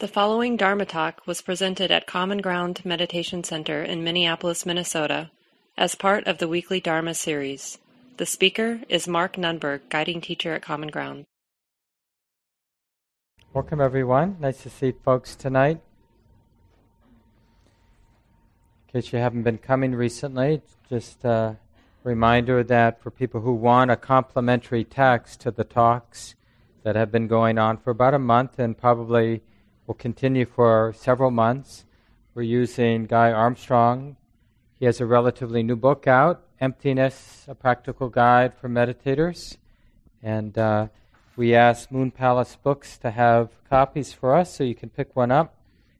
The following Dharma talk was presented at Common Ground Meditation Center in Minneapolis, Minnesota, as part of the weekly Dharma series. The speaker is Mark Nunberg, guiding teacher at Common Ground. Welcome, everyone. Nice to see folks tonight. In case you haven't been coming recently, just a reminder that for people who want a complimentary text to the talks that have been going on for about a month and probably will continue for several months. We're using Guy Armstrong. He has a relatively new book out, Emptiness, a Practical Guide for Meditators. And uh, we asked Moon Palace Books to have copies for us so you can pick one up.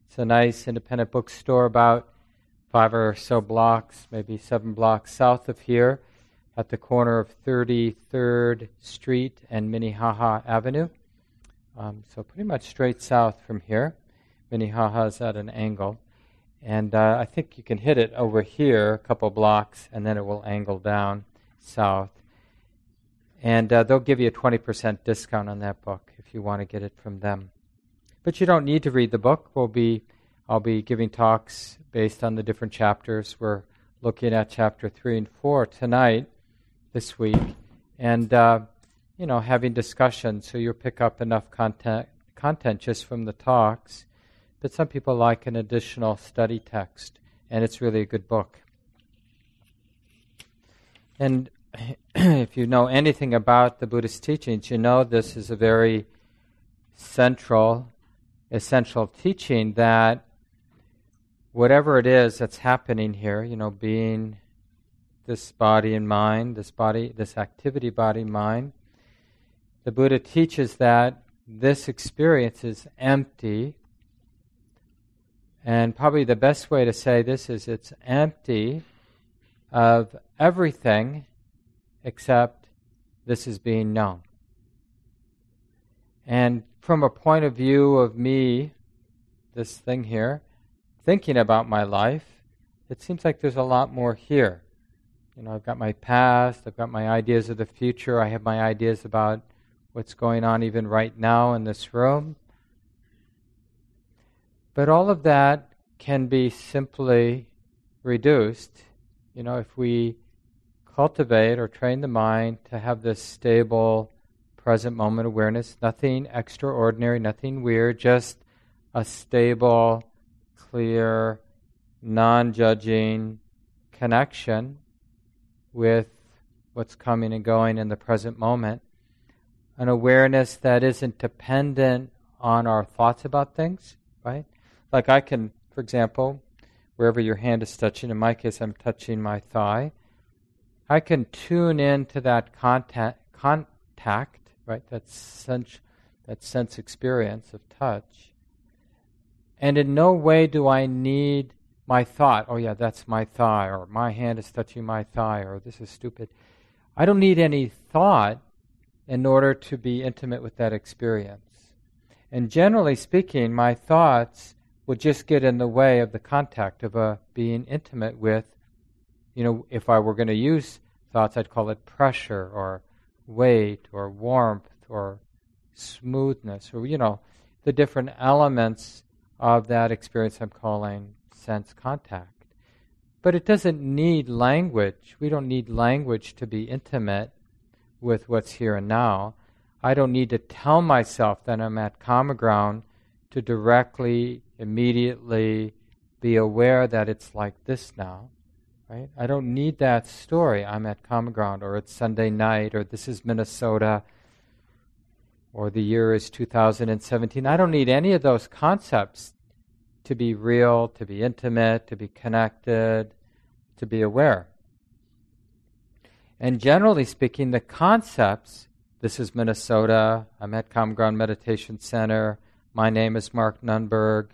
It's a nice independent bookstore about five or so blocks, maybe seven blocks south of here at the corner of 33rd Street and Minnehaha Avenue. Um, so pretty much straight south from here. Minnehaha is at an angle. And uh, I think you can hit it over here a couple blocks, and then it will angle down south. And uh, they'll give you a 20% discount on that book if you want to get it from them. But you don't need to read the book. We'll be, I'll be giving talks based on the different chapters. We're looking at chapter 3 and 4 tonight, this week. And uh, you know, having discussions, so you'll pick up enough content content just from the talks. But some people like an additional study text, and it's really a good book. And if you know anything about the Buddhist teachings, you know this is a very central, essential teaching that whatever it is that's happening here, you know, being this body and mind, this body, this activity body mind, the Buddha teaches that this experience is empty. And probably the best way to say this is it's empty of everything except this is being known. And from a point of view of me, this thing here, thinking about my life, it seems like there's a lot more here. You know, I've got my past, I've got my ideas of the future, I have my ideas about what's going on even right now in this room. But all of that can be simply reduced, you know, if we cultivate or train the mind to have this stable present moment awareness, nothing extraordinary, nothing weird, just a stable, clear, non judging connection with what's coming and going in the present moment an awareness that isn't dependent on our thoughts about things, right? Like I can, for example, wherever your hand is touching, in my case, I'm touching my thigh. I can tune in to that contact, contact right? That sense, that sense experience of touch. And in no way do I need my thought, oh yeah, that's my thigh, or my hand is touching my thigh, or this is stupid. I don't need any thought in order to be intimate with that experience. And generally speaking, my thoughts will just get in the way of the contact of a being intimate with, you know, if I were going to use thoughts, I'd call it pressure or weight or warmth or smoothness or, you know, the different elements of that experience I'm calling sense contact. But it doesn't need language. We don't need language to be intimate with what's here and now. I don't need to tell myself that I'm at common ground to directly, immediately be aware that it's like this now. Right? I don't need that story. I'm at common ground, or it's Sunday night, or this is Minnesota, or the year is 2017. I don't need any of those concepts to be real, to be intimate, to be connected, to be aware. And generally speaking, the concepts this is Minnesota, I'm at Common Ground Meditation Center, my name is Mark Nunberg,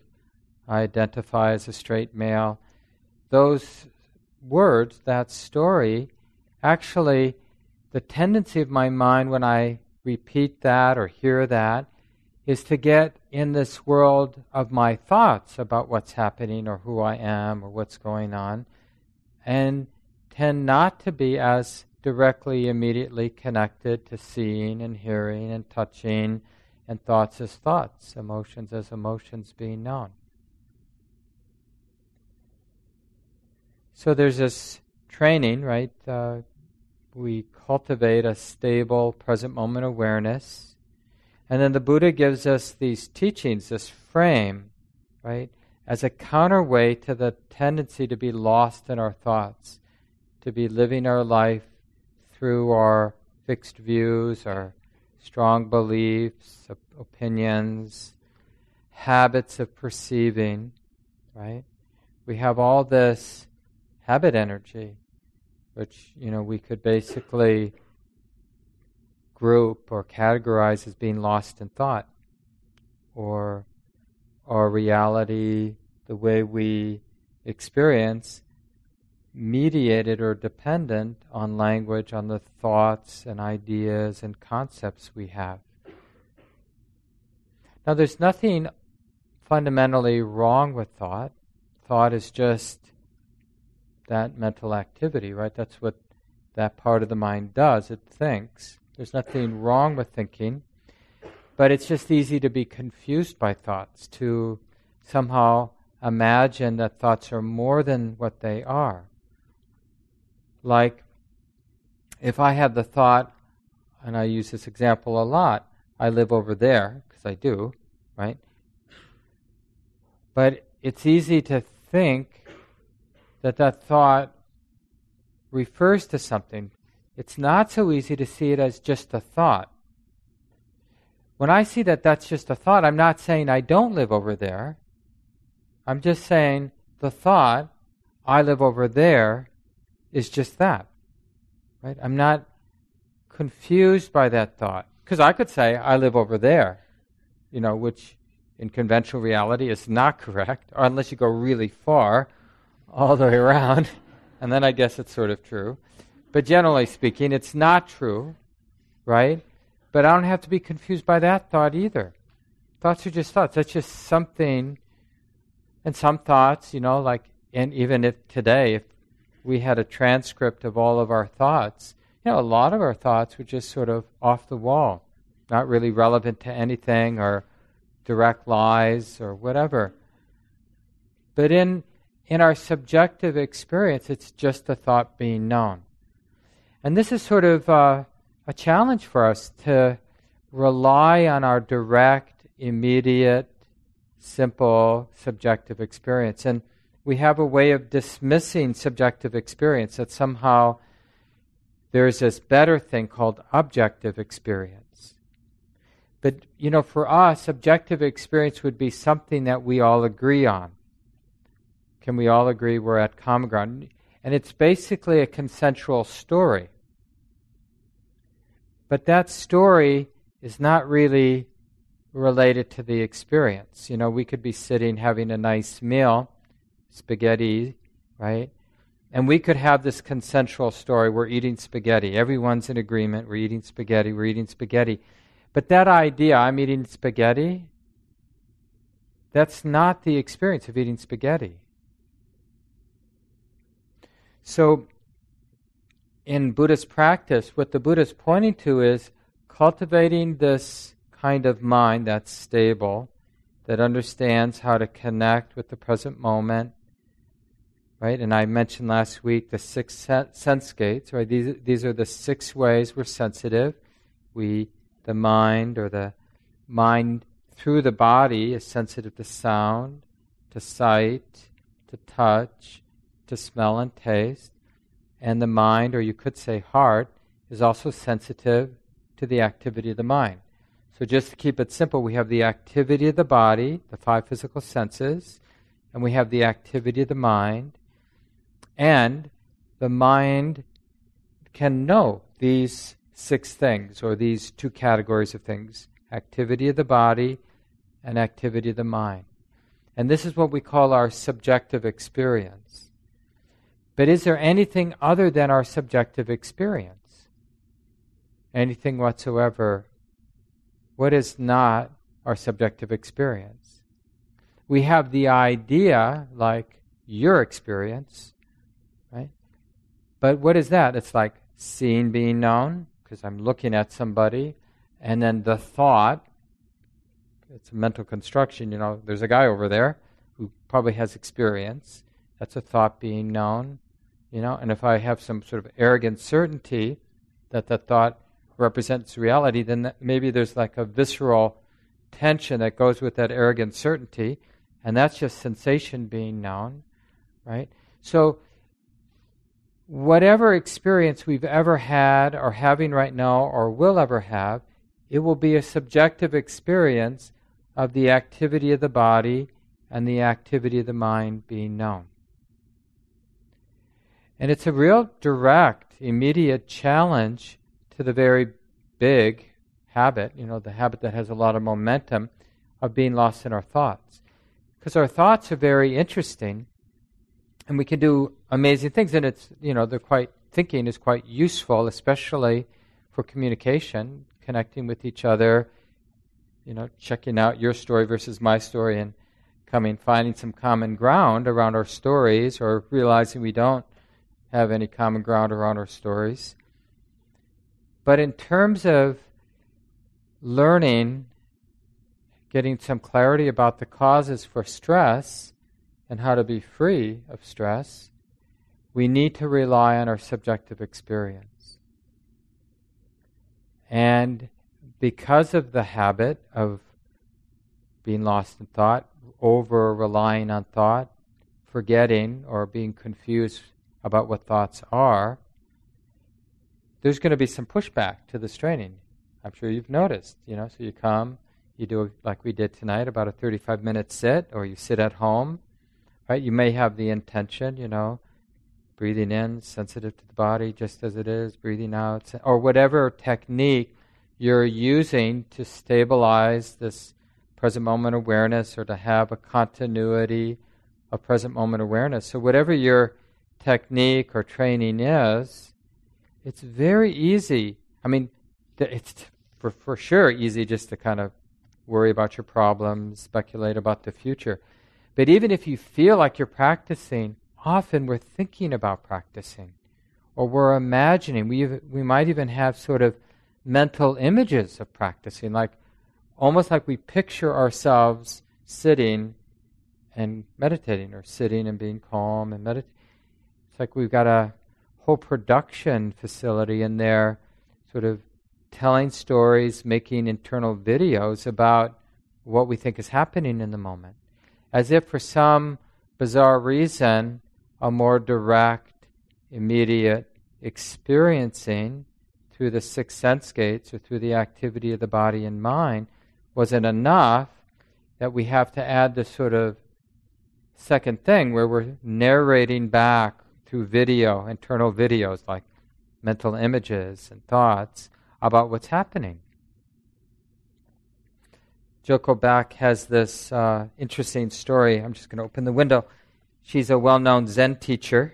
I identify as a straight male. Those words, that story, actually, the tendency of my mind when I repeat that or hear that is to get in this world of my thoughts about what's happening or who I am or what's going on and tend not to be as directly, immediately connected to seeing and hearing and touching and thoughts as thoughts, emotions as emotions being known. So there's this training, right? Uh, we cultivate a stable present moment awareness. And then the Buddha gives us these teachings, this frame, right, as a counterweight to the tendency to be lost in our thoughts, to be living our life through our fixed views, our strong beliefs, opinions, habits of perceiving, right? We have all this habit energy, which, you know, we could basically group or categorize as being lost in thought or our reality, the way we experience, mediated or dependent on language, on the thoughts and ideas and concepts we have. Now, there's nothing fundamentally wrong with thought. Thought is just that mental activity, right? That's what that part of the mind does. It thinks. There's nothing wrong with thinking, but it's just easy to be confused by thoughts, to somehow imagine that thoughts are more than what they are. Like, if I have the thought, and I use this example a lot, I live over there, because I do, right? But it's easy to think that that thought refers to something. It's not so easy to see it as just a thought. When I see that that's just a thought, I'm not saying I don't live over there. I'm just saying the thought, I live over there, is just that. Right? I'm not confused by that thought. Because I could say, I live over there, you know, which in conventional reality is not correct, or unless you go really far, all the way around, and then I guess it's sort of true. But generally speaking, it's not true, right? But I don't have to be confused by that thought either. Thoughts are just thoughts. That's just something. And some thoughts, you know, like, and even if today, if we had a transcript of all of our thoughts, you know, a lot of our thoughts were just sort of off the wall, not really relevant to anything or direct lies or whatever. But in in our subjective experience, it's just a thought being known. And this is sort of uh, a challenge for us to rely on our direct, immediate, simple, subjective experience. And we have a way of dismissing subjective experience that somehow there's this better thing called objective experience. But, you know, for us, objective experience would be something that we all agree on can we all agree we're at common ground? And it's basically a consensual story. But that story is not really related to the experience. You know, we could be sitting having a nice meal, spaghetti, right? And we could have this consensual story. We're eating spaghetti. Everyone's in agreement. We're eating spaghetti. We're eating spaghetti. But that idea, I'm eating spaghetti, that's not the experience of eating spaghetti. So, in Buddhist practice, what the Buddha is pointing to is cultivating this kind of mind that's stable, that understands how to connect with the present moment, right? And I mentioned last week the six sense gates, right? These, these are the six ways we're sensitive. We, the mind or the mind through the body is sensitive to sound, to sight, to touch, to smell and taste. And the mind, or you could say heart, is also sensitive to the activity of the mind. So, just to keep it simple, we have the activity of the body, the five physical senses, and we have the activity of the mind. And the mind can know these six things, or these two categories of things activity of the body and activity of the mind. And this is what we call our subjective experience. But is there anything other than our subjective experience? Anything whatsoever? What is not our subjective experience? We have the idea, like your experience? But what is that? It's like seeing being known, because I'm looking at somebody, and then the thought, it's a mental construction. You know, there's a guy over there who probably has experience. That's a thought being known. You know, and if I have some sort of arrogant certainty that the thought represents reality, then that maybe there's like a visceral tension that goes with that arrogant certainty, and that's just sensation being known, right? So, whatever experience we've ever had, or having right now, or will ever have, it will be a subjective experience of the activity of the body and the activity of the mind being known. And it's a real direct, immediate challenge to the very big habit, you know, the habit that has a lot of momentum of being lost in our thoughts. Because our thoughts are very interesting and we can do amazing things and it's, you know, they're quite thinking is quite useful, especially for communication, connecting with each other, you know, checking out your story versus my story and coming finding some common ground around our stories or realizing we don't have any common ground around our stories. But in terms of learning, getting some clarity about the causes for stress and how to be free of stress, we need to rely on our subjective experience. And because of the habit of being lost in thought, over relying on thought, forgetting or being confused about what thoughts are, there's going to be some pushback to this training. I'm sure you've noticed, you know. So you come, you do like we did tonight, about a 35 minute sit, or you sit at home, right? You may have the intention, you know, breathing in, sensitive to the body just as it is, breathing out, or whatever technique you're using to stabilize this present moment awareness or to have a continuity of present moment awareness. So, whatever your technique or training is, it's very easy. I mean, it's for, for sure easy just to kind of worry about your problems, speculate about the future. But even if you feel like you're practicing, often we're thinking about practicing or we're imagining. We, we might even have sort of mental images of practicing, like almost like we picture ourselves sitting and meditating or sitting and being calm and meditating. It's like we've got a whole production facility in there, sort of telling stories, making internal videos about what we think is happening in the moment. As if for some bizarre reason, a more direct, immediate experiencing through the six sense gates or through the activity of the body and mind wasn't enough that we have to add this sort of second thing where we're narrating back through video, internal videos like mental images and thoughts about what's happening. Joko Beck has this uh, interesting story. I'm just going to open the window. She's a well known Zen teacher.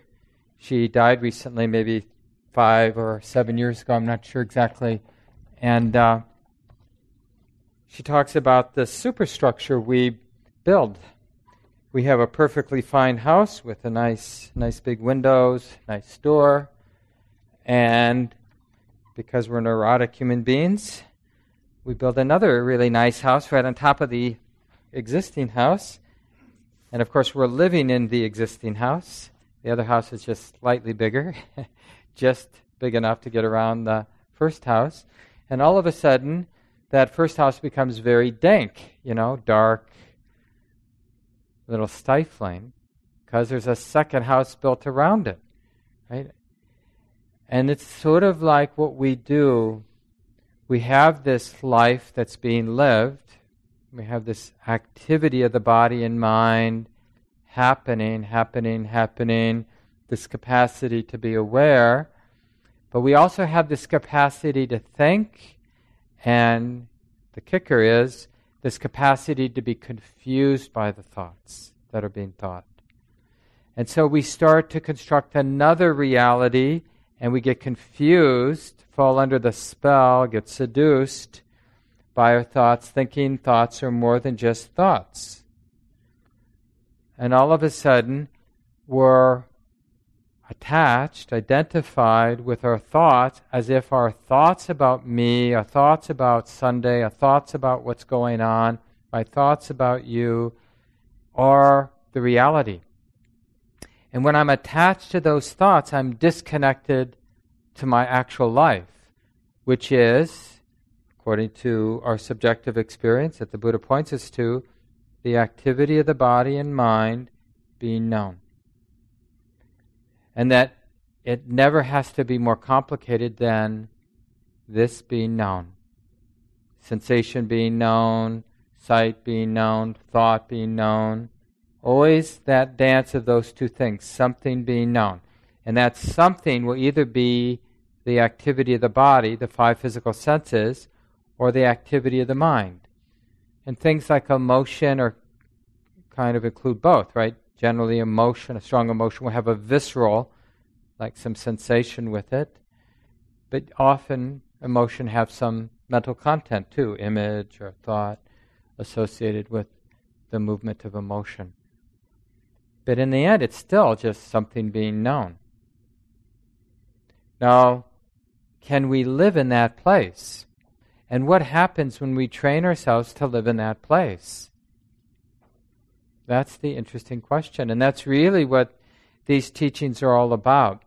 She died recently, maybe five or seven years ago. I'm not sure exactly. And uh, she talks about the superstructure we build. We have a perfectly fine house with a nice, nice big windows, nice door, and because we're neurotic human beings, we build another really nice house right on top of the existing house. And of course, we're living in the existing house. The other house is just slightly bigger, just big enough to get around the first house. And all of a sudden, that first house becomes very dank, you know, dark, a little stifling, because there's a second house built around it, right? And it's sort of like what we do. We have this life that's being lived. We have this activity of the body and mind happening, happening, happening, this capacity to be aware. But we also have this capacity to think, and the kicker is this capacity to be confused by the thoughts that are being thought. And so we start to construct another reality and we get confused, fall under the spell, get seduced by our thoughts, thinking thoughts are more than just thoughts. And all of a sudden, we're attached, identified with our thoughts as if our thoughts about me, our thoughts about Sunday, our thoughts about what's going on My thoughts about you are the reality. And when I'm attached to those thoughts, I'm disconnected to my actual life, which is, according to our subjective experience that the Buddha points us to, the activity of the body and mind being known. And that it never has to be more complicated than this being known. Sensation being known, sight being known, thought being known. Always that dance of those two things, something being known. And that something will either be the activity of the body, the five physical senses, or the activity of the mind. And things like emotion or kind of include both, right? Generally, emotion, a strong emotion will have a visceral, like some sensation with it. But often, emotion have some mental content too, image or thought associated with the movement of emotion. But in the end, it's still just something being known. Now, can we live in that place? And what happens when we train ourselves to live in that place? That's the interesting question. And that's really what these teachings are all about.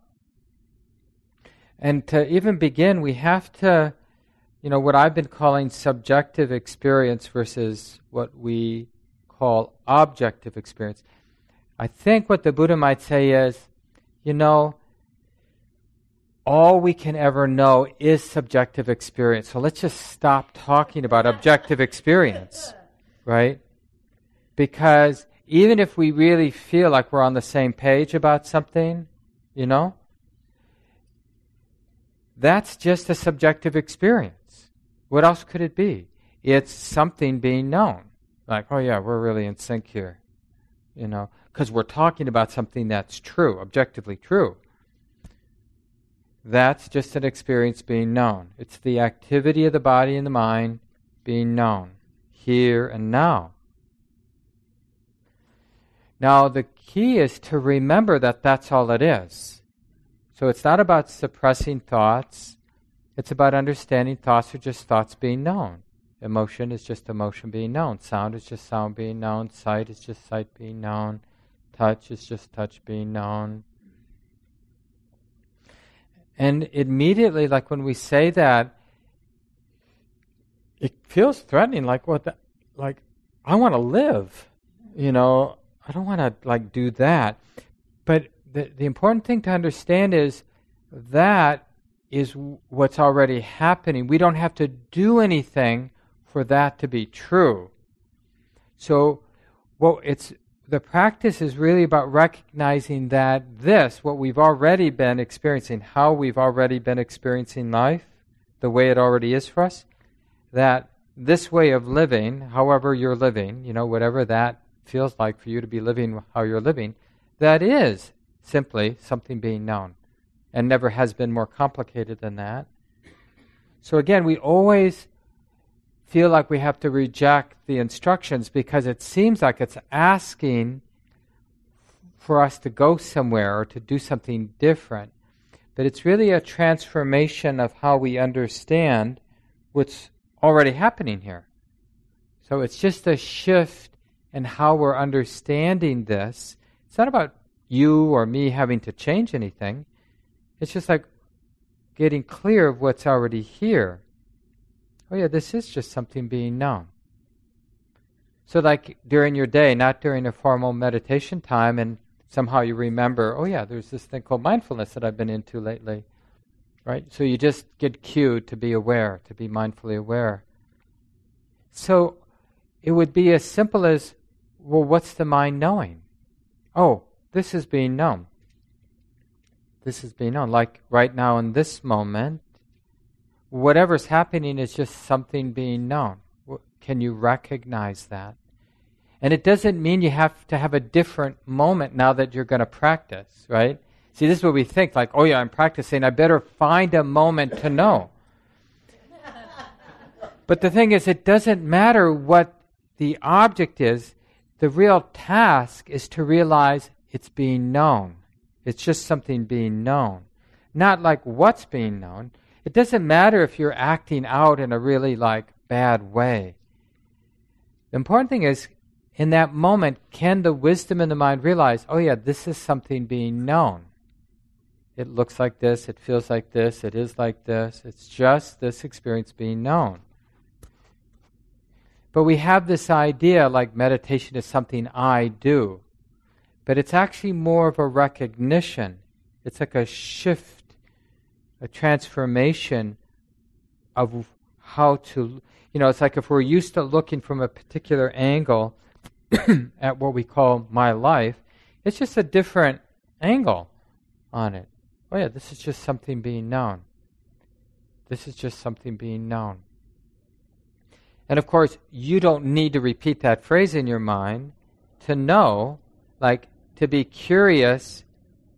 And to even begin, we have to, you know, what I've been calling subjective experience versus what we call objective experience. I think what the Buddha might say is, you know, all we can ever know is subjective experience. So let's just stop talking about objective experience, right? Because even if we really feel like we're on the same page about something, you know, that's just a subjective experience. What else could it be? It's something being known. Like, oh yeah, we're really in sync here, you know, because we're talking about something that's true, objectively true. That's just an experience being known. It's the activity of the body and the mind being known here and now. Now, the key is to remember that that's all it is. So it's not about suppressing thoughts, it's about understanding thoughts are just thoughts being known. Emotion is just emotion being known. Sound is just sound being known. Sight is just sight being known. Touch is just touch being known. And immediately, like when we say that, it feels threatening. Like what? The, like I want to live. You know, I don't want to like do that. But the, the important thing to understand is that is what's already happening. We don't have to do anything for that to be true. So, well, it's the practice is really about recognizing that this, what we've already been experiencing, how we've already been experiencing life, the way it already is for us, that this way of living, however you're living, you know, whatever that feels like for you to be living how you're living, that is simply something being known and never has been more complicated than that. So again, we always feel like we have to reject the instructions because it seems like it's asking for us to go somewhere or to do something different. But it's really a transformation of how we understand what's already happening here. So it's just a shift in how we're understanding this. It's not about you or me having to change anything. It's just like getting clear of what's already here. Oh, yeah, this is just something being known. So, like during your day, not during a formal meditation time, and somehow you remember, oh, yeah, there's this thing called mindfulness that I've been into lately. Right? So, you just get cued to be aware, to be mindfully aware. So, it would be as simple as, well, what's the mind knowing? Oh, this is being known. This is being known. Like right now in this moment, whatever's happening is just something being known. Can you recognize that? And it doesn't mean you have to have a different moment now that you're going to practice, right? See, this is what we think like, oh, yeah, I'm practicing. I better find a moment to know. but the thing is, it doesn't matter what the object is. The real task is to realize it's being known. It's just something being known. Not like what's being known. It doesn't matter if you're acting out in a really like bad way. The important thing is, in that moment, can the wisdom in the mind realize, oh yeah, this is something being known? It looks like this, it feels like this, it is like this. It's just this experience being known. But we have this idea like meditation is something I do. But it's actually more of a recognition. It's like a shift, a transformation of how to, you know, it's like if we're used to looking from a particular angle at what we call my life, it's just a different angle on it. Oh, yeah, this is just something being known. This is just something being known. And of course, you don't need to repeat that phrase in your mind to know, like, to be curious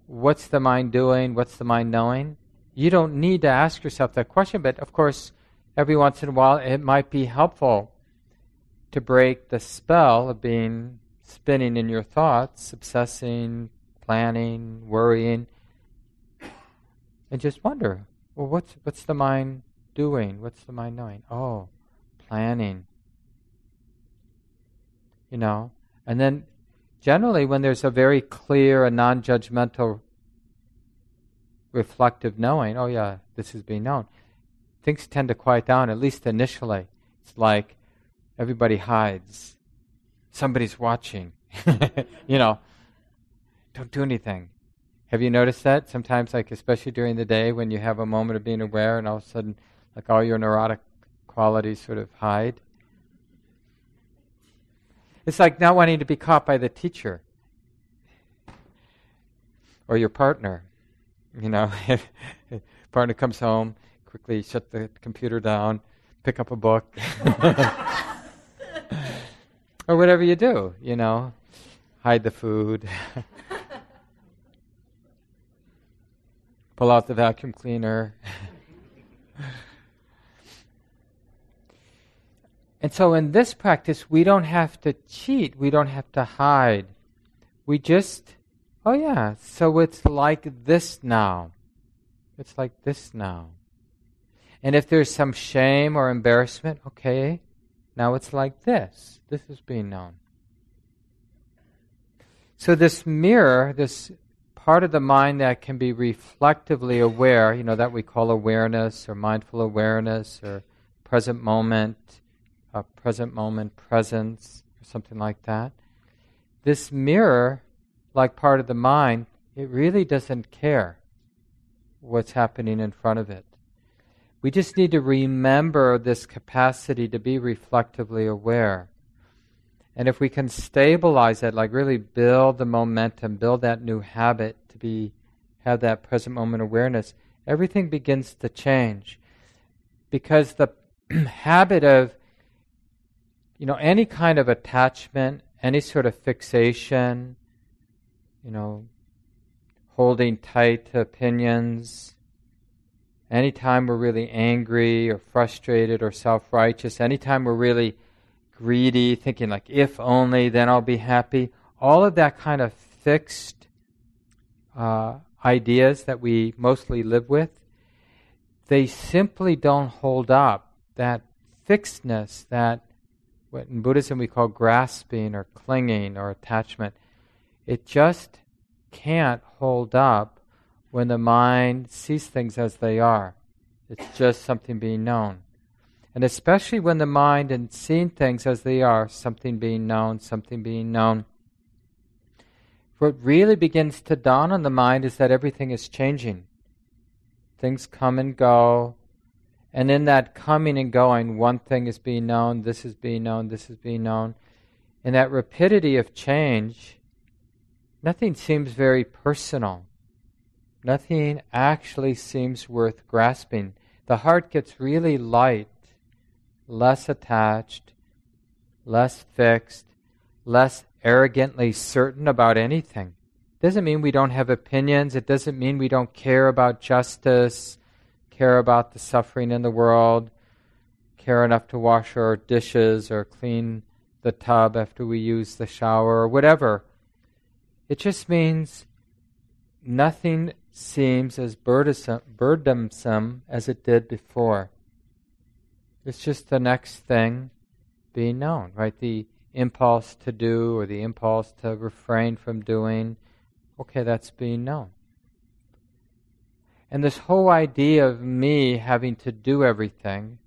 what's the mind doing, what's the mind knowing. You don't need to ask yourself that question, but of course, every once in a while it might be helpful to break the spell of being spinning in your thoughts, obsessing, planning, worrying, and just wonder, well, what's what's the mind doing? What's the mind knowing? Oh, planning. You know? And then generally, when there's a very clear and non judgmental reflective knowing, oh yeah, this is being known, things tend to quiet down, at least initially. It's like everybody hides. Somebody's watching. you know, don't do anything. Have you noticed that? Sometimes, like, especially during the day when you have a moment of being aware and all of a sudden, like, all your neurotic qualities sort of hide. It's like not wanting to be caught by the teacher or your partner. You know, partner comes home, quickly shut the computer down, pick up a book, or whatever you do. You know, hide the food, pull out the vacuum cleaner. And so in this practice, we don't have to cheat, we don't have to hide. We just, oh yeah, so it's like this now. It's like this now. And if there's some shame or embarrassment, okay, now it's like this. This is being known. So this mirror, this part of the mind that can be reflectively aware, you know, that we call awareness or mindful awareness or present moment, a present moment presence, or something like that. This mirror, like part of the mind, it really doesn't care what's happening in front of it. We just need to remember this capacity to be reflectively aware. And if we can stabilize it, like really build the momentum, build that new habit to be have that present moment awareness, everything begins to change. Because the habit of you know, any kind of attachment, any sort of fixation, you know, holding tight to opinions, anytime we're really angry or frustrated or self righteous, anytime we're really greedy, thinking like, if only, then I'll be happy, all of that kind of fixed uh, ideas that we mostly live with, they simply don't hold up. That fixedness, that what in Buddhism we call grasping or clinging or attachment, it just can't hold up when the mind sees things as they are. It's just something being known. And especially when the mind and seeing things as they are, something being known, something being known, what really begins to dawn on the mind is that everything is changing. Things come and go, and in that coming and going, one thing is being known, this is being known, this is being known. In that rapidity of change, nothing seems very personal. Nothing actually seems worth grasping. The heart gets really light, less attached, less fixed, less arrogantly certain about anything. Doesn't mean we don't have opinions. It doesn't mean we don't care about justice care about the suffering in the world, care enough to wash our dishes or clean the tub after we use the shower or whatever. It just means nothing seems as burdensome as it did before. It's just the next thing, being known, right? The impulse to do or the impulse to refrain from doing, okay, that's being known. And this whole idea of me having to do everything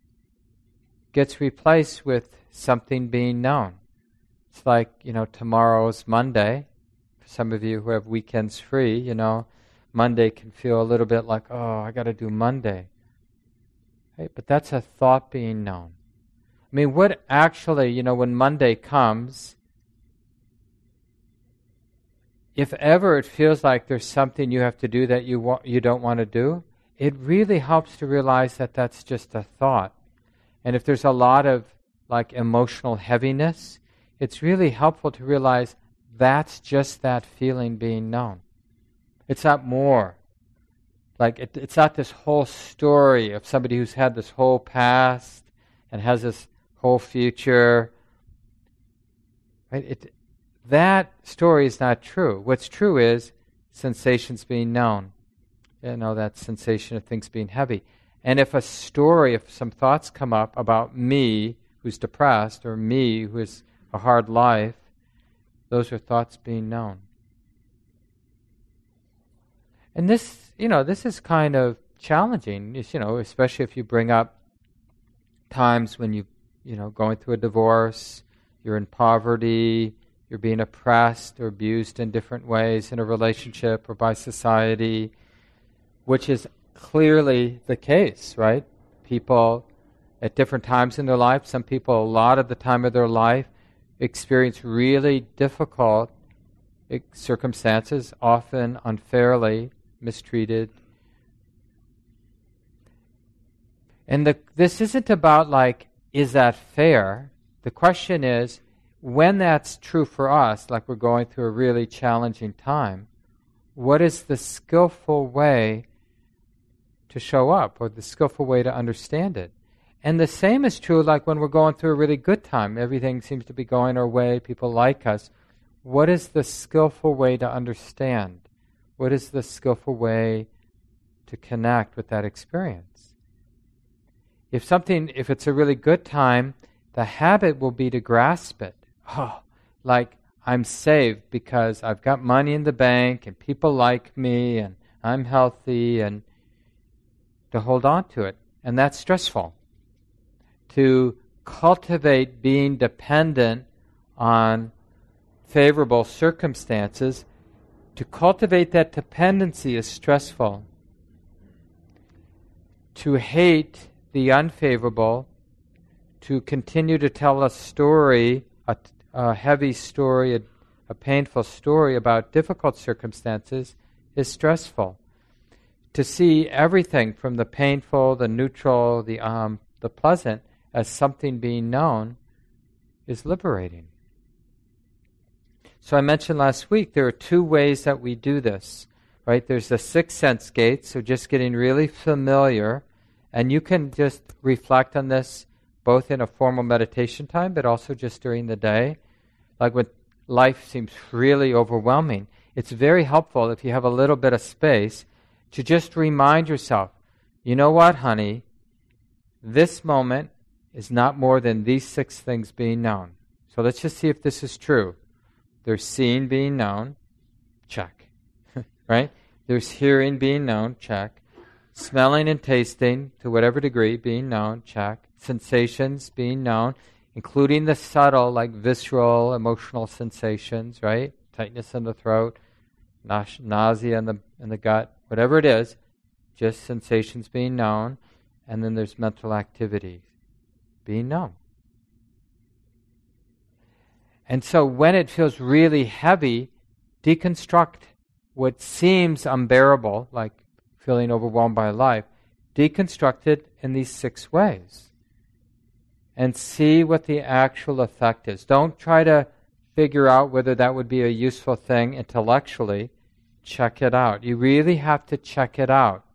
gets replaced with something being known. It's like, you know, tomorrow's Monday. Some of you who have weekends free, you know, Monday can feel a little bit like, oh, I got to do Monday. Right? But that's a thought being known. I mean, what actually, you know, when Monday comes, if ever it feels like there's something you have to do that you wa- you don't want to do, it really helps to realize that that's just a thought. And if there's a lot of like emotional heaviness, it's really helpful to realize that's just that feeling being known. It's not more. Like, it, it's not this whole story of somebody who's had this whole past and has this whole future. Right? It, that story is not true. What's true is sensations being known. You know, that sensation of things being heavy. And if a story, if some thoughts come up about me who's depressed or me who has a hard life, those are thoughts being known. And this, you know, this is kind of challenging, you know, especially if you bring up times when you, you know, going through a divorce, you're in poverty, you're being oppressed or abused in different ways in a relationship or by society, which is clearly the case, right? People at different times in their life, some people a lot of the time of their life experience really difficult circumstances, often unfairly, mistreated. And the, this isn't about like, is that fair? The question is, when that's true for us, like we're going through a really challenging time, what is the skillful way to show up or the skillful way to understand it? And the same is true like when we're going through a really good time. Everything seems to be going our way, people like us. What is the skillful way to understand? What is the skillful way to connect with that experience? If something, if it's a really good time, the habit will be to grasp it. Oh, like I'm saved because I've got money in the bank and people like me and I'm healthy and to hold on to it. And that's stressful. To cultivate being dependent on favorable circumstances to cultivate that dependency is stressful. To hate the unfavorable, to continue to tell a story, a, a heavy story, a, a painful story about difficult circumstances is stressful. To see everything from the painful, the neutral, the, um, the pleasant as something being known is liberating. So I mentioned last week there are two ways that we do this, right? There's the six sense gate, so just getting really familiar, and you can just reflect on this both in a formal meditation time, but also just during the day. Like when life seems really overwhelming, it's very helpful if you have a little bit of space to just remind yourself, you know what, honey, this moment is not more than these six things being known. So let's just see if this is true. There's seeing being known, check. right? There's hearing being known, check. Smelling and tasting, to whatever degree, being known, check. Sensations being known, including the subtle, like visceral, emotional sensations, right? Tightness in the throat, nausea in the, in the gut, whatever it is, just sensations being known. And then there's mental activity being known. And so when it feels really heavy, deconstruct what seems unbearable, like feeling overwhelmed by life, deconstruct it in these six ways. And see what the actual effect is. Don't try to figure out whether that would be a useful thing intellectually. Check it out. You really have to check it out.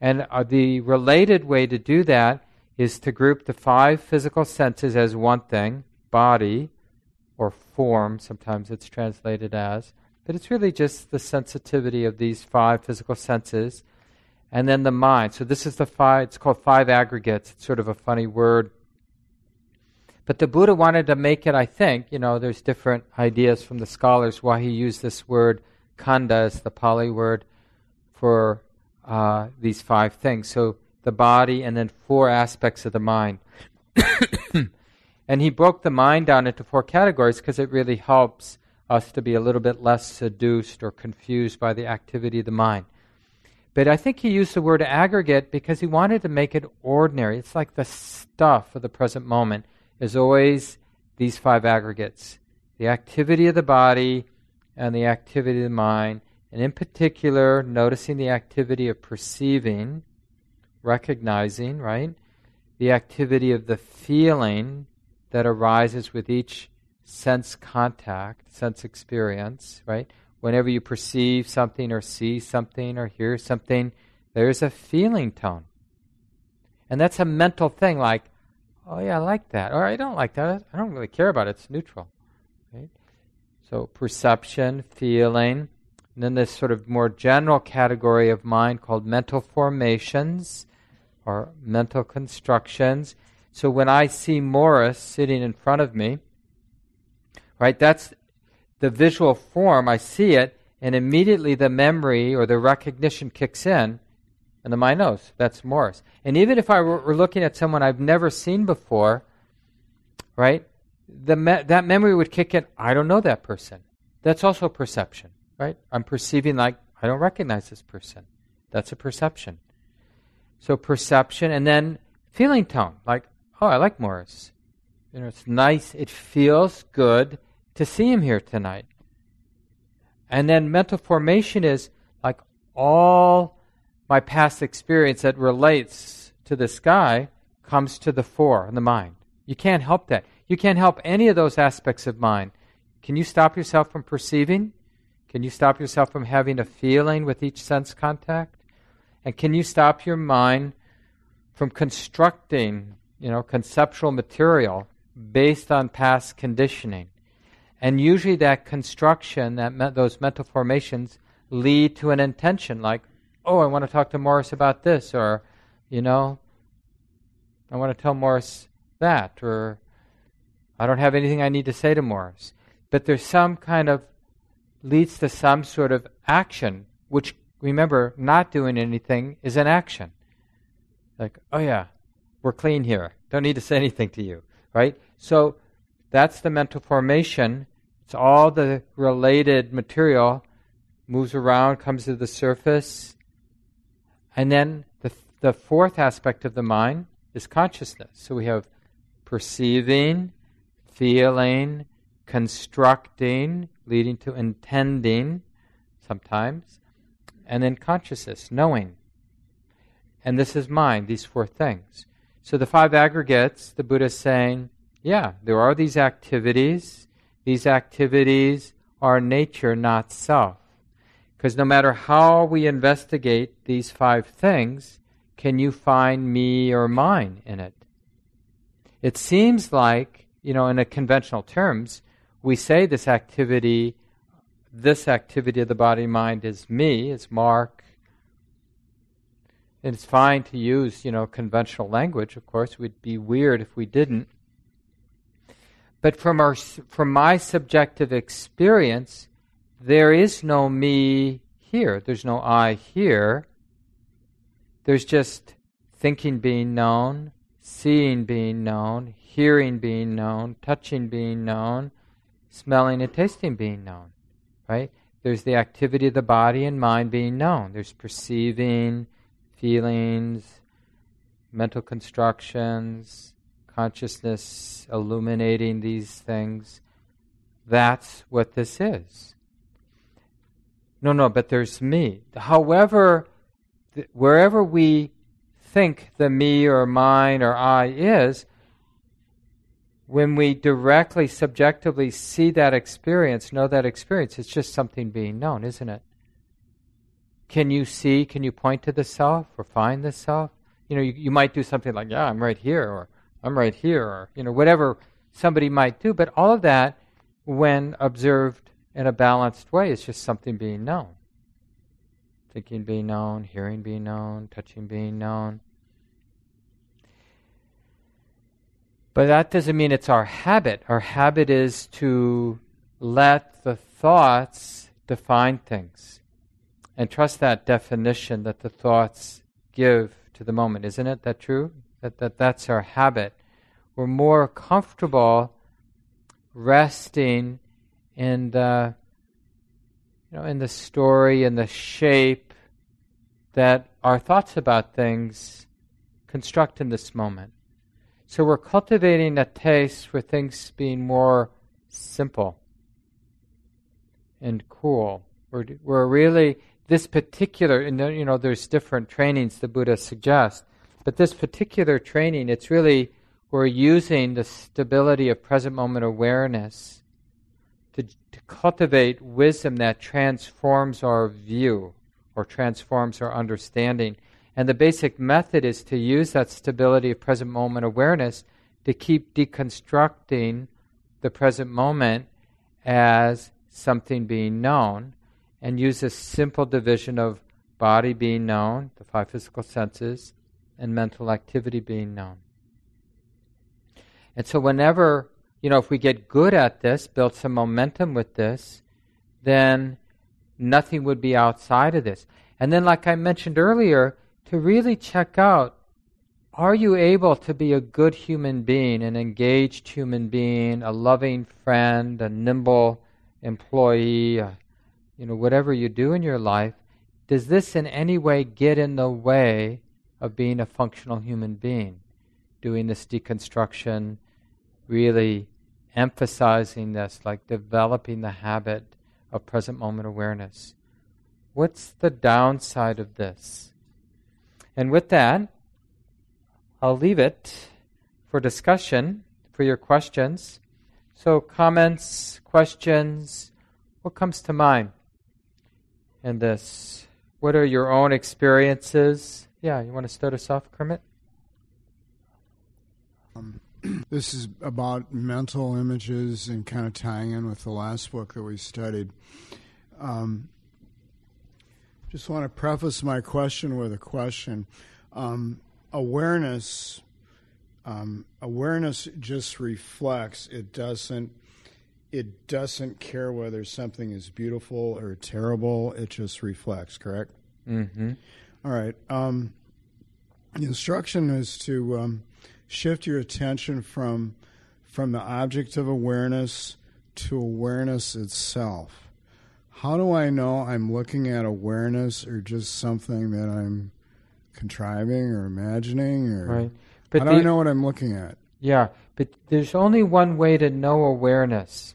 And uh, the related way to do that is to group the five physical senses as one thing body, or form, sometimes it's translated as, but it's really just the sensitivity of these five physical senses, and then the mind. So this is the five, it's called five aggregates. It's sort of a funny word. But the Buddha wanted to make it, I think, you know, there's different ideas from the scholars why he used this word khandha as the Pali word for uh, these five things. So the body and then four aspects of the mind. and he broke the mind down into four categories because it really helps us to be a little bit less seduced or confused by the activity of the mind. But I think he used the word aggregate because he wanted to make it ordinary. It's like the stuff of the present moment is always these five aggregates the activity of the body and the activity of the mind, and in particular, noticing the activity of perceiving, recognizing, right? The activity of the feeling that arises with each sense contact, sense experience, right? Whenever you perceive something or see something or hear something, there's a feeling tone. And that's a mental thing like, oh yeah, I like that, or I don't like that, I don't really care about it, it's neutral. Right? So perception, feeling, and then this sort of more general category of mind called mental formations or mental constructions. So when I see Morris sitting in front of me, right, that's the visual form, I see it, and immediately the memory or the recognition kicks in, and the mind knows that's Morris. And even if I were looking at someone I've never seen before, right, the me- that memory would kick in. I don't know that person. That's also perception, right? I'm perceiving like I don't recognize this person. That's a perception. So perception, and then feeling tone, like oh, I like Morris. You know, it's nice. It feels good to see him here tonight. And then mental formation is like all my past experience that relates to this guy comes to the fore in the mind. You can't help that. You can't help any of those aspects of mind. Can you stop yourself from perceiving? Can you stop yourself from having a feeling with each sense contact? And can you stop your mind from constructing, you know, conceptual material based on past conditioning? And usually that construction, that me- those mental formations lead to an intention like, oh, I want to talk to Morris about this, or, you know, I want to tell Morris that, or I don't have anything I need to say to Morris. But there's some kind of, leads to some sort of action, which, remember, not doing anything is an action. Like, oh yeah, we're clean here. Don't need to say anything to you, right? So that's the mental formation. It's all the related material moves around, comes to the surface. And then the, the fourth aspect of the mind is consciousness. So we have perceiving, feeling, constructing, leading to intending sometimes, and then consciousness, knowing. And this is mind, these four things. So the five aggregates, the Buddha is saying, yeah, there are these activities. These activities are nature, not self. Because no matter how we investigate these five things, can you find me or mine in it? It seems like you know, in a conventional terms, we say this activity, this activity of the body mind is me, is Mark. And it's fine to use, you know, conventional language. Of course, We'd be weird if we didn't. But from our, from my subjective experience, there is no me here. There's no I here. There's just thinking being known, seeing being known, hearing being known, touching being known, smelling and tasting being known, right? There's the activity of the body and mind being known. There's perceiving, feelings, mental constructions, consciousness illuminating these things. That's what this is. No, no, but there's me. However, th- wherever we think the me or mine or I is, when we directly, subjectively see that experience, know that experience, it's just something being known, isn't it? Can you see, can you point to the self or find the self? You know, you, you might do something like, yeah, I'm right here, or I'm right here, or, you know, whatever somebody might do, but all of that, when observed in a balanced way, is just something being known. Thinking being known, hearing being known, touching being known. But that doesn't mean it's our habit. Our habit is to let the thoughts define things and trust that definition that the thoughts give to the moment. Isn't it that true? That, that that's our habit. We're more comfortable resting in the you know in the story and the shape that our thoughts about things construct in this moment. So we're cultivating a taste for things being more simple and cool. We're, we're really, this particular, and you know, there's different trainings the Buddha suggests, but this particular training, it's really, we're using the stability of present moment awareness to, to cultivate wisdom that transforms our view or transforms our understanding. And the basic method is to use that stability of present moment awareness to keep deconstructing the present moment as something being known and use a simple division of body being known, the five physical senses, and mental activity being known. And so, whenever, you know, if we get good at this, build some momentum with this, then nothing would be outside of this. And then, like I mentioned earlier, to really check out are you able to be a good human being, an engaged human being, a loving friend, a nimble employee, you know, whatever you do in your life? Does this in any way get in the way of being a functional human being? Doing this deconstruction, really emphasizing this, like developing the habit of present moment awareness. What's the downside of this? And with that, I'll leave it for discussion, for your questions. So, comments, questions, what comes to mind in this? What are your own experiences? Yeah, you want to start us off, Kermit? Um, this is about mental images and kind of tying in with the last book that we studied. Um, just want to preface my question with a question. Um, awareness, um, awareness just reflects. It doesn't. It doesn't care whether something is beautiful or terrible. It just reflects. Correct. Mm-hmm. All right. Um, the instruction is to um, shift your attention from from the object of awareness to awareness itself how do I know I'm looking at awareness or just something that I'm contriving or imagining or right. but how do the, I know what I'm looking at? Yeah, but there's only one way to know awareness.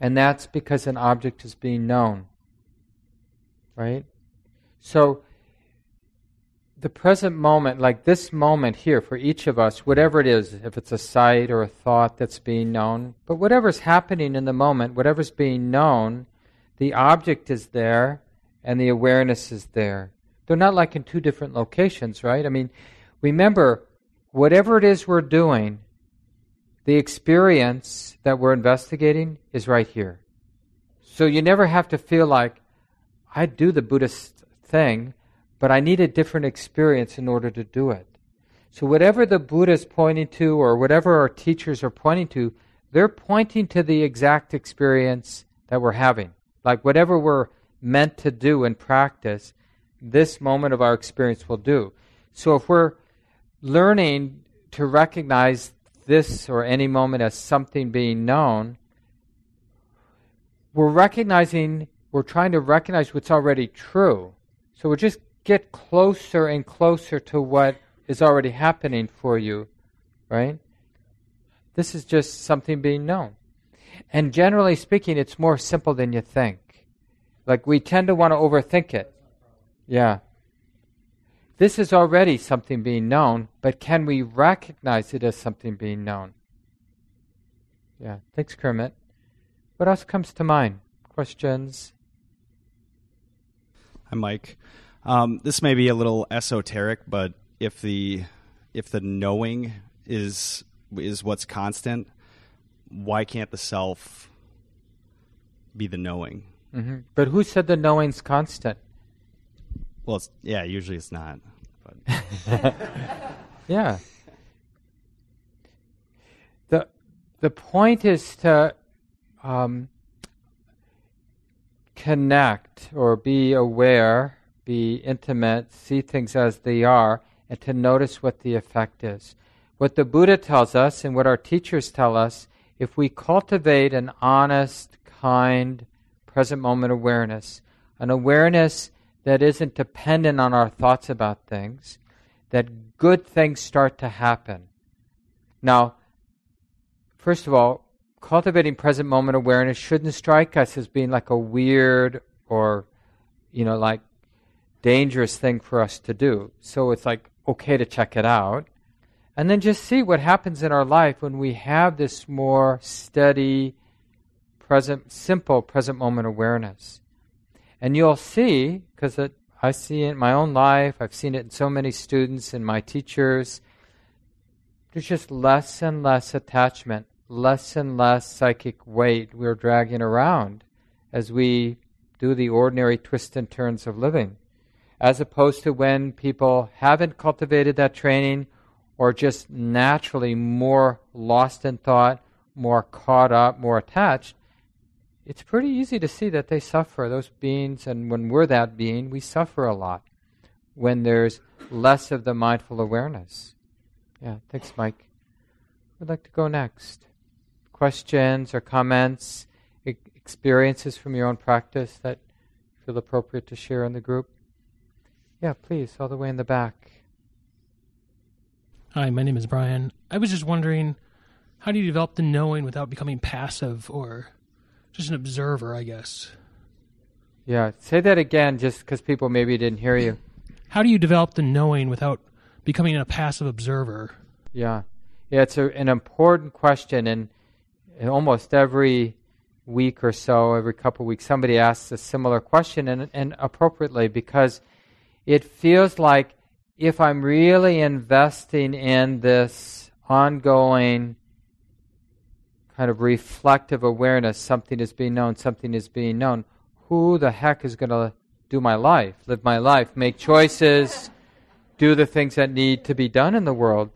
And that's because an object is being known. Right? So the present moment, like this moment here for each of us, whatever it is, if it's a sight or a thought that's being known, but whatever's happening in the moment, whatever's being known, the object is there and the awareness is there. They're not like in two different locations, right? I mean, remember, whatever it is we're doing, the experience that we're investigating is right here. So you never have to feel like, I do the Buddhist thing, but I need a different experience in order to do it. So whatever the Buddha is pointing to, or whatever our teachers are pointing to, they're pointing to the exact experience that we're having. Like whatever we're meant to do in practice, this moment of our experience will do. So if we're learning to recognize this or any moment as something being known, we're recognizing, we're trying to recognize what's already true. So we just get closer and closer to what is already happening for you, right? This is just something being known. And generally speaking, it's more simple than you think. Like we tend to want to overthink it. Yeah. This is already something being known, but can we recognize it as something being known? Yeah. Thanks, Kermit. What else comes to mind? Questions? Hi, Mike. Um, this may be a little esoteric, but if the if the knowing is is what's constant, why can't the self be the knowing? Mm-hmm. But who said the knowing's constant? Well, it's, yeah, usually it's not. yeah. the point is to um, connect or be aware, be intimate, see things as they are, and to notice what the effect is. What the Buddha tells us and what our teachers tell us, if we cultivate an honest, kind, present moment awareness, an awareness that isn't dependent on our thoughts about things, that good things start to happen. Now, first of all, cultivating present moment awareness shouldn't strike us as being like a weird or, you know, like dangerous thing for us to do. So it's like okay to check it out. And then just see what happens in our life when we have this more steady, present, simple present moment awareness. And you'll see, because I see it in my own life, I've seen it in so many students and my teachers, there's just less and less attachment, less and less psychic weight we're dragging around as we do the ordinary twists and turns of living. As opposed to when people haven't cultivated that training or just naturally more lost in thought, more caught up, more attached, it's pretty easy to see that they suffer, those beings, and when we're that being, we suffer a lot when there's less of the mindful awareness. Yeah, thanks, Mike. Would like to go next? Questions or comments, e- experiences from your own practice that feel appropriate to share in the group? Yeah, please, all the way in the back. Hi, my name is Brian. I was just wondering, how do you develop the knowing without becoming passive or just an observer, I guess? Yeah, say that again just because people maybe didn't hear you. How do you develop the knowing without becoming a passive observer? Yeah. Yeah, it's a, an important question, and, almost every week or so, every couple of weeks, somebody asks a similar question, and, and appropriately, because it feels like if I'm really investing in this ongoing kind of reflective awareness, something is being known, something is being known, who the heck is going to do my life, live my life, make choices, do the things that need to be done in the world?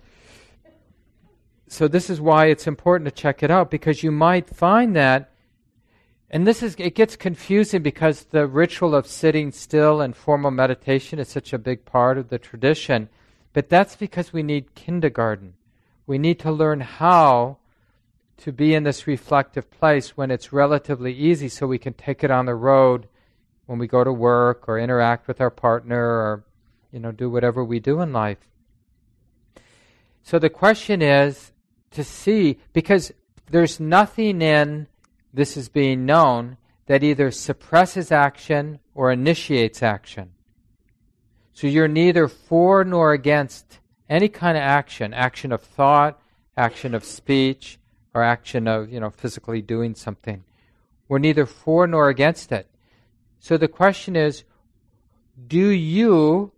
So, this is why it's important to check it out because you might find that and this is it gets confusing because the ritual of sitting still and formal meditation is such a big part of the tradition. But that's because we need kindergarten. We need to learn how to be in this reflective place when it's relatively easy so we can take it on the road when we go to work or interact with our partner or you know do whatever we do in life. So the question is to see because there's nothing in this is being known that either suppresses action or initiates action. So you're neither for nor against any kind of action, action of thought, action of speech, or action of, you know, physically doing something. We're neither for nor against it. So the question is, do you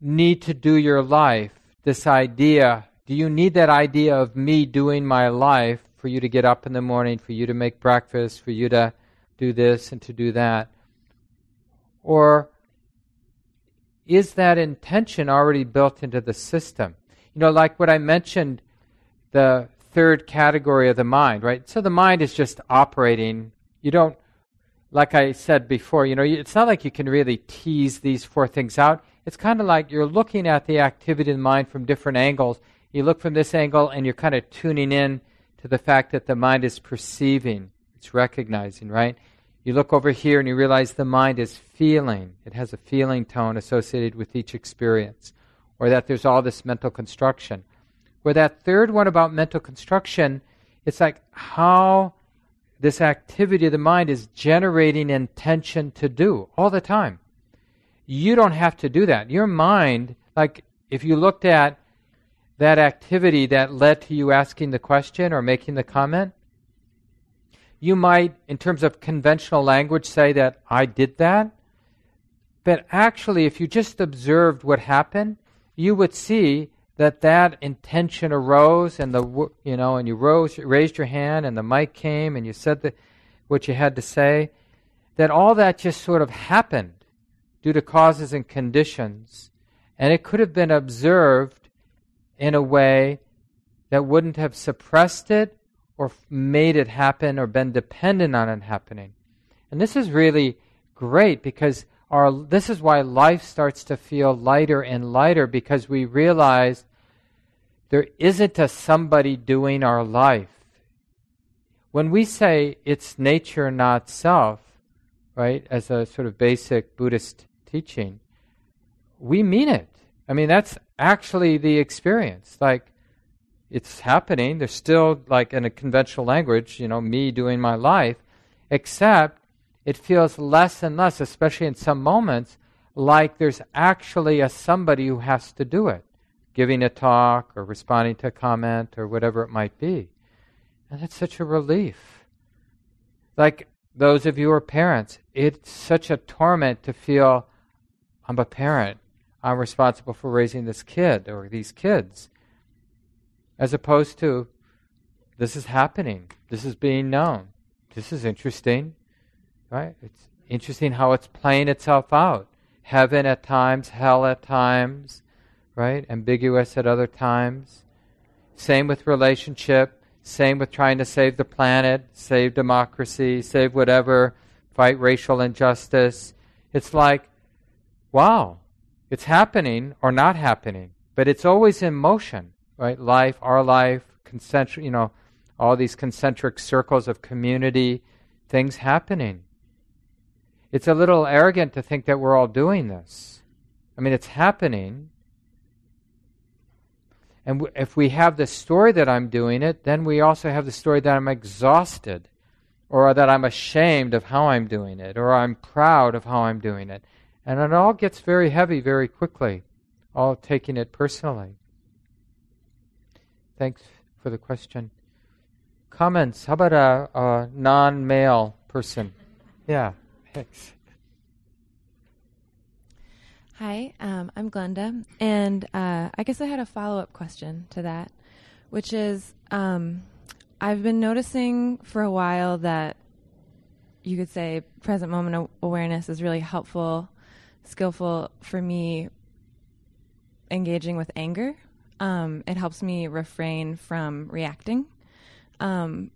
need to do your life? This idea, do you need that idea of me doing my life for you to get up in the morning, for you to make breakfast, for you to do this and to do that? Or is that intention already built into the system? You know, like what I mentioned, the third category of the mind, right? So the mind is just operating. You don't, like I said before, you know, it's not like you can really tease these four things out. It's kind of like you're looking at the activity of the mind from different angles. You look from this angle and you're kind of tuning in to the fact that the mind is perceiving, it's recognizing, right? You look over here and you realize the mind is feeling. It has a feeling tone associated with each experience, or that there's all this mental construction. Where that third one about mental construction, it's like how this activity of the mind is generating intention to do all the time. You don't have to do that. Your mind, like if you looked at that activity that led to you asking the question or making the comment. You might, in terms of conventional language, say that I did that. But actually, if you just observed what happened, you would see that that intention arose and the you know and you rose raised your hand and the mic came and you said the, what you had to say that all that just sort of happened due to causes and conditions and it could have been observed in a way that wouldn't have suppressed it or made it happen or been dependent on it happening. And this is really great because our, this is why life starts to feel lighter and lighter because we realize there isn't a somebody doing our life. When we say it's nature, not self, right, as a sort of basic Buddhist teaching, we mean it. I mean, that's actually the experience. Like, it's happening. There's still, like, in a conventional language, you know, me doing my life, except it feels less and less, especially in some moments, like there's actually a somebody who has to do it, giving a talk or responding to a comment or whatever it might be. And that's such a relief. Like those of you who are parents, it's such a torment to feel I'm a parent. I'm responsible for raising this kid or these kids. As opposed to, this is happening. This is being known. This is interesting. Right? It's interesting how it's playing itself out. Heaven at times, hell at times, right? Ambiguous at other times. Same with relationship. Same with trying to save the planet, save democracy, save whatever, fight racial injustice. It's like, wow, it's happening or not happening, but it's always in motion, right? Life, our life, concentric, you know, all these concentric circles of community, things happening. It's a little arrogant to think that we're all doing this. I mean, it's happening. And w- if we have the story that I'm doing it, then we also have the story that I'm exhausted, or that I'm ashamed of how I'm doing it, or I'm proud of how I'm doing it. And it all gets very heavy very quickly, all taking it personally. Thanks for the question. Comments? How about a, a non male person? Yeah. Thanks. Hi, um, I'm Glenda, and uh, I guess I had a follow up question to that, which is um, I've been noticing for a while that you could say present moment awareness is really helpful, skillful for me engaging with anger. Um, it helps me refrain from reacting. Um,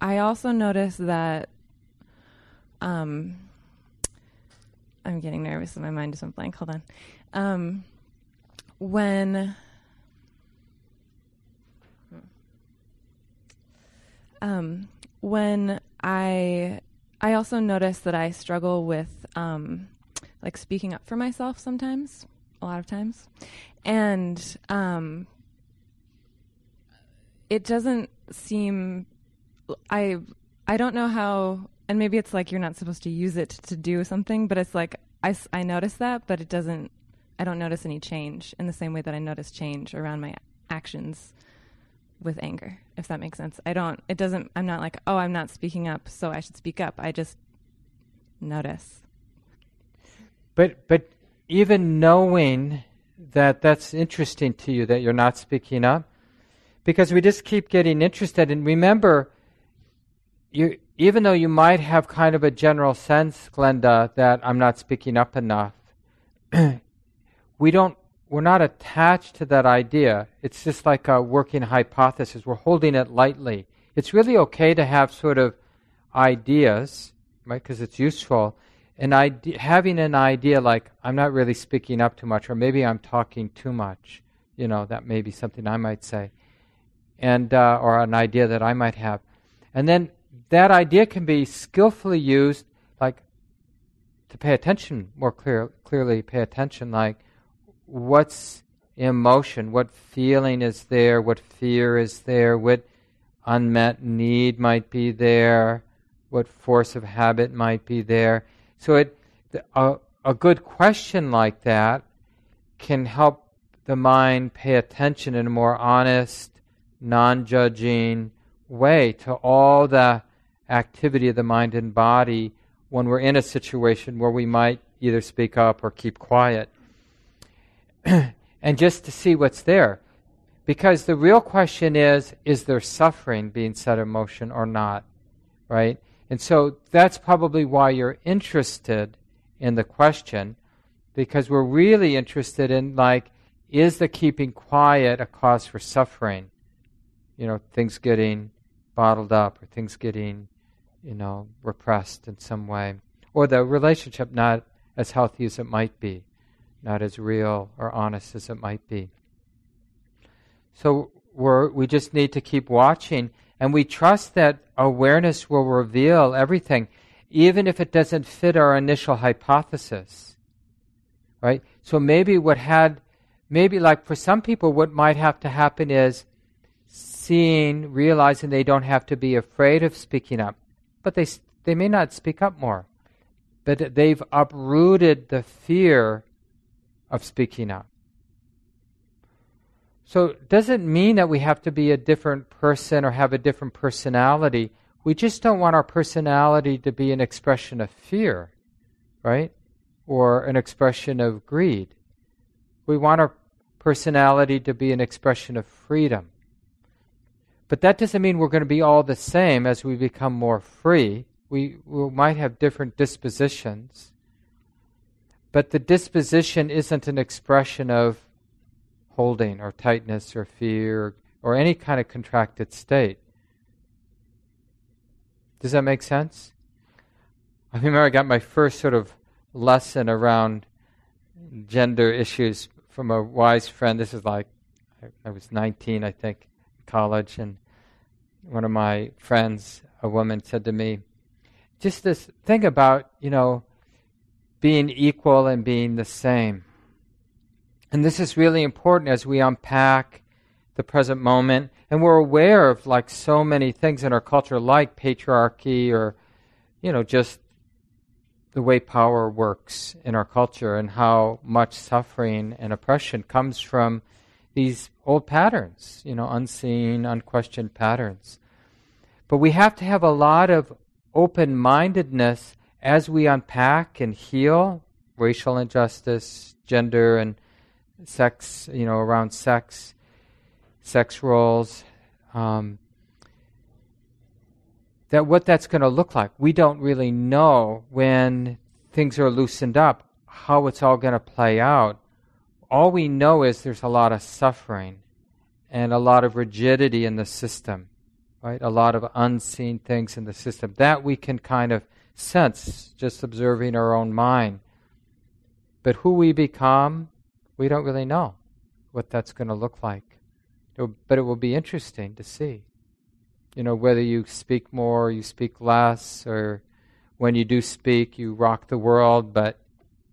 I also notice that um, I'm getting nervous and my mind just went blank. Hold on. Um, when um, when I I also notice that I struggle with um, like speaking up for myself sometimes, a lot of times, and um, it doesn't seem I I don't know how and maybe it's like you're not supposed to use it to do something, but it's like I, I notice that, but it doesn't, I don't notice any change in the same way that I notice change around my actions with anger, if that makes sense. I don't, it doesn't, I'm not like, oh, I'm not speaking up, so I should speak up. I just notice. But, but even knowing that that's interesting to you that you're not speaking up, because we just keep getting interested. And remember, you, even though you might have kind of a general sense, Glenda, that I'm not speaking up enough, we don't we're not attached to that idea. It's just like a working hypothesis. We're holding it lightly. It's really okay to have sort of ideas, right? Because it's useful. And ide- having an idea like I'm not really speaking up too much, or maybe I'm talking too much. You know, that may be something I might say, and uh, or an idea that I might have. And then that idea can be skillfully used, like to pay attention more clear, clearly, pay attention, like what's emotion, what feeling is there, what fear is there, what unmet need might be there, what force of habit might be there. So it, a, a good question like that can help the mind pay attention in a more honest, non judging way to all the activity of the mind and body when we're in a situation where we might either speak up or keep quiet. and just to see what's there. Because the real question is is there suffering being set in motion or not? Right? And so that's probably why you're interested in the question, because we're really interested in, like, is the keeping quiet a cause for suffering? You know, things getting bottled up or things getting, you know, repressed in some way, or the relationship not as healthy as it might be, not as real or honest as it might be. So we're, we just need to keep watching, and we trust that awareness will reveal everything, even if it doesn't fit our initial hypothesis. Right? So maybe what had, maybe like for some people, what might have to happen is seeing, realizing they don't have to be afraid of speaking up, but they, they may not speak up more. But they've uprooted the fear of speaking up. So it doesn't mean that we have to be a different person or have a different personality. We just don't want our personality to be an expression of fear, right? Or an expression of greed. We want our personality to be an expression of freedom. But that doesn't mean we're going to be all the same as we become more free. We, we might have different dispositions. But the disposition isn't an expression of holding or tightness or fear or any kind of contracted state. Does that make sense? I remember I got my first sort of lesson around gender issues from a wise friend. This is like, I was 19, I think, college, and one of my friends, a woman, said to me, just this thing about, you know, being equal and being the same. And this is really important as we unpack the present moment. And we're aware of like so many things in our culture, like patriarchy or, you know, just the way power works in our culture and how much suffering and oppression comes from these old patterns, you know, unseen, unquestioned patterns. But we have to have a lot of open mindedness as we unpack and heal racial injustice, gender and sex, you know, around sex, sex roles. Um, that what that's going to look like. We don't really know when things are loosened up how it's all going to play out. All we know is there's a lot of suffering and a lot of rigidity in the system, right? A lot of unseen things in the system that we can kind of sense just observing our own mind. But who we become, we don't really know what that's going to look like. But it will be interesting to see you know, whether you speak more or you speak less, or when you do speak, you rock the world, but,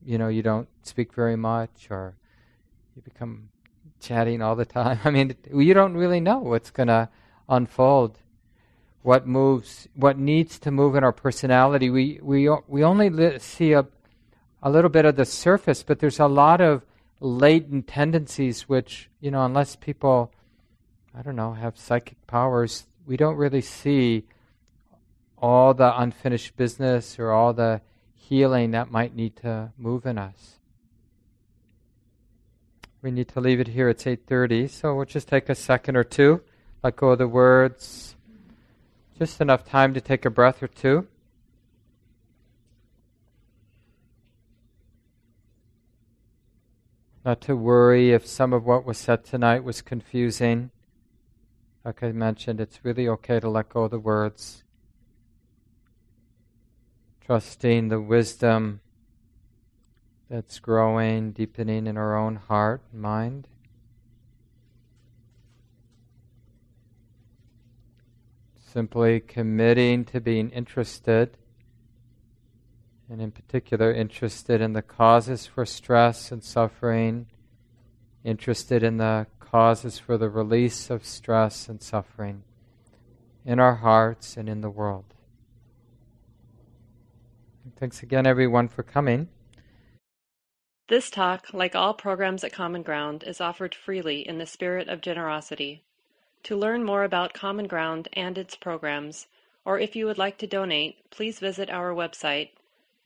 you know, you don't speak very much, or you become chatting all the time. I mean, you don't really know what's going to unfold. What moves, what needs to move in our personality. We, we, we only li- see a, a little bit of the surface, but there's a lot of latent tendencies which, you know, unless people, I don't know, have psychic powers, we don't really see all the unfinished business or all the healing that might need to move in us. We need to leave it here. It's 8:30, so we'll just take a second or two, let go of the words. Just enough time to take a breath or two. Not to worry if some of what was said tonight was confusing. Like I mentioned, it's really okay to let go of the words. Trusting the wisdom that's growing, deepening in our own heart and mind. Simply committing to being interested, and in particular, interested in the causes for stress and suffering, interested in the causes for the release of stress and suffering in our hearts and in the world. Thanks again, everyone, for coming. This talk, like all programs at Common Ground, is offered freely in the spirit of generosity. To learn more about Common Ground and its programs, or if you would like to donate, please visit our website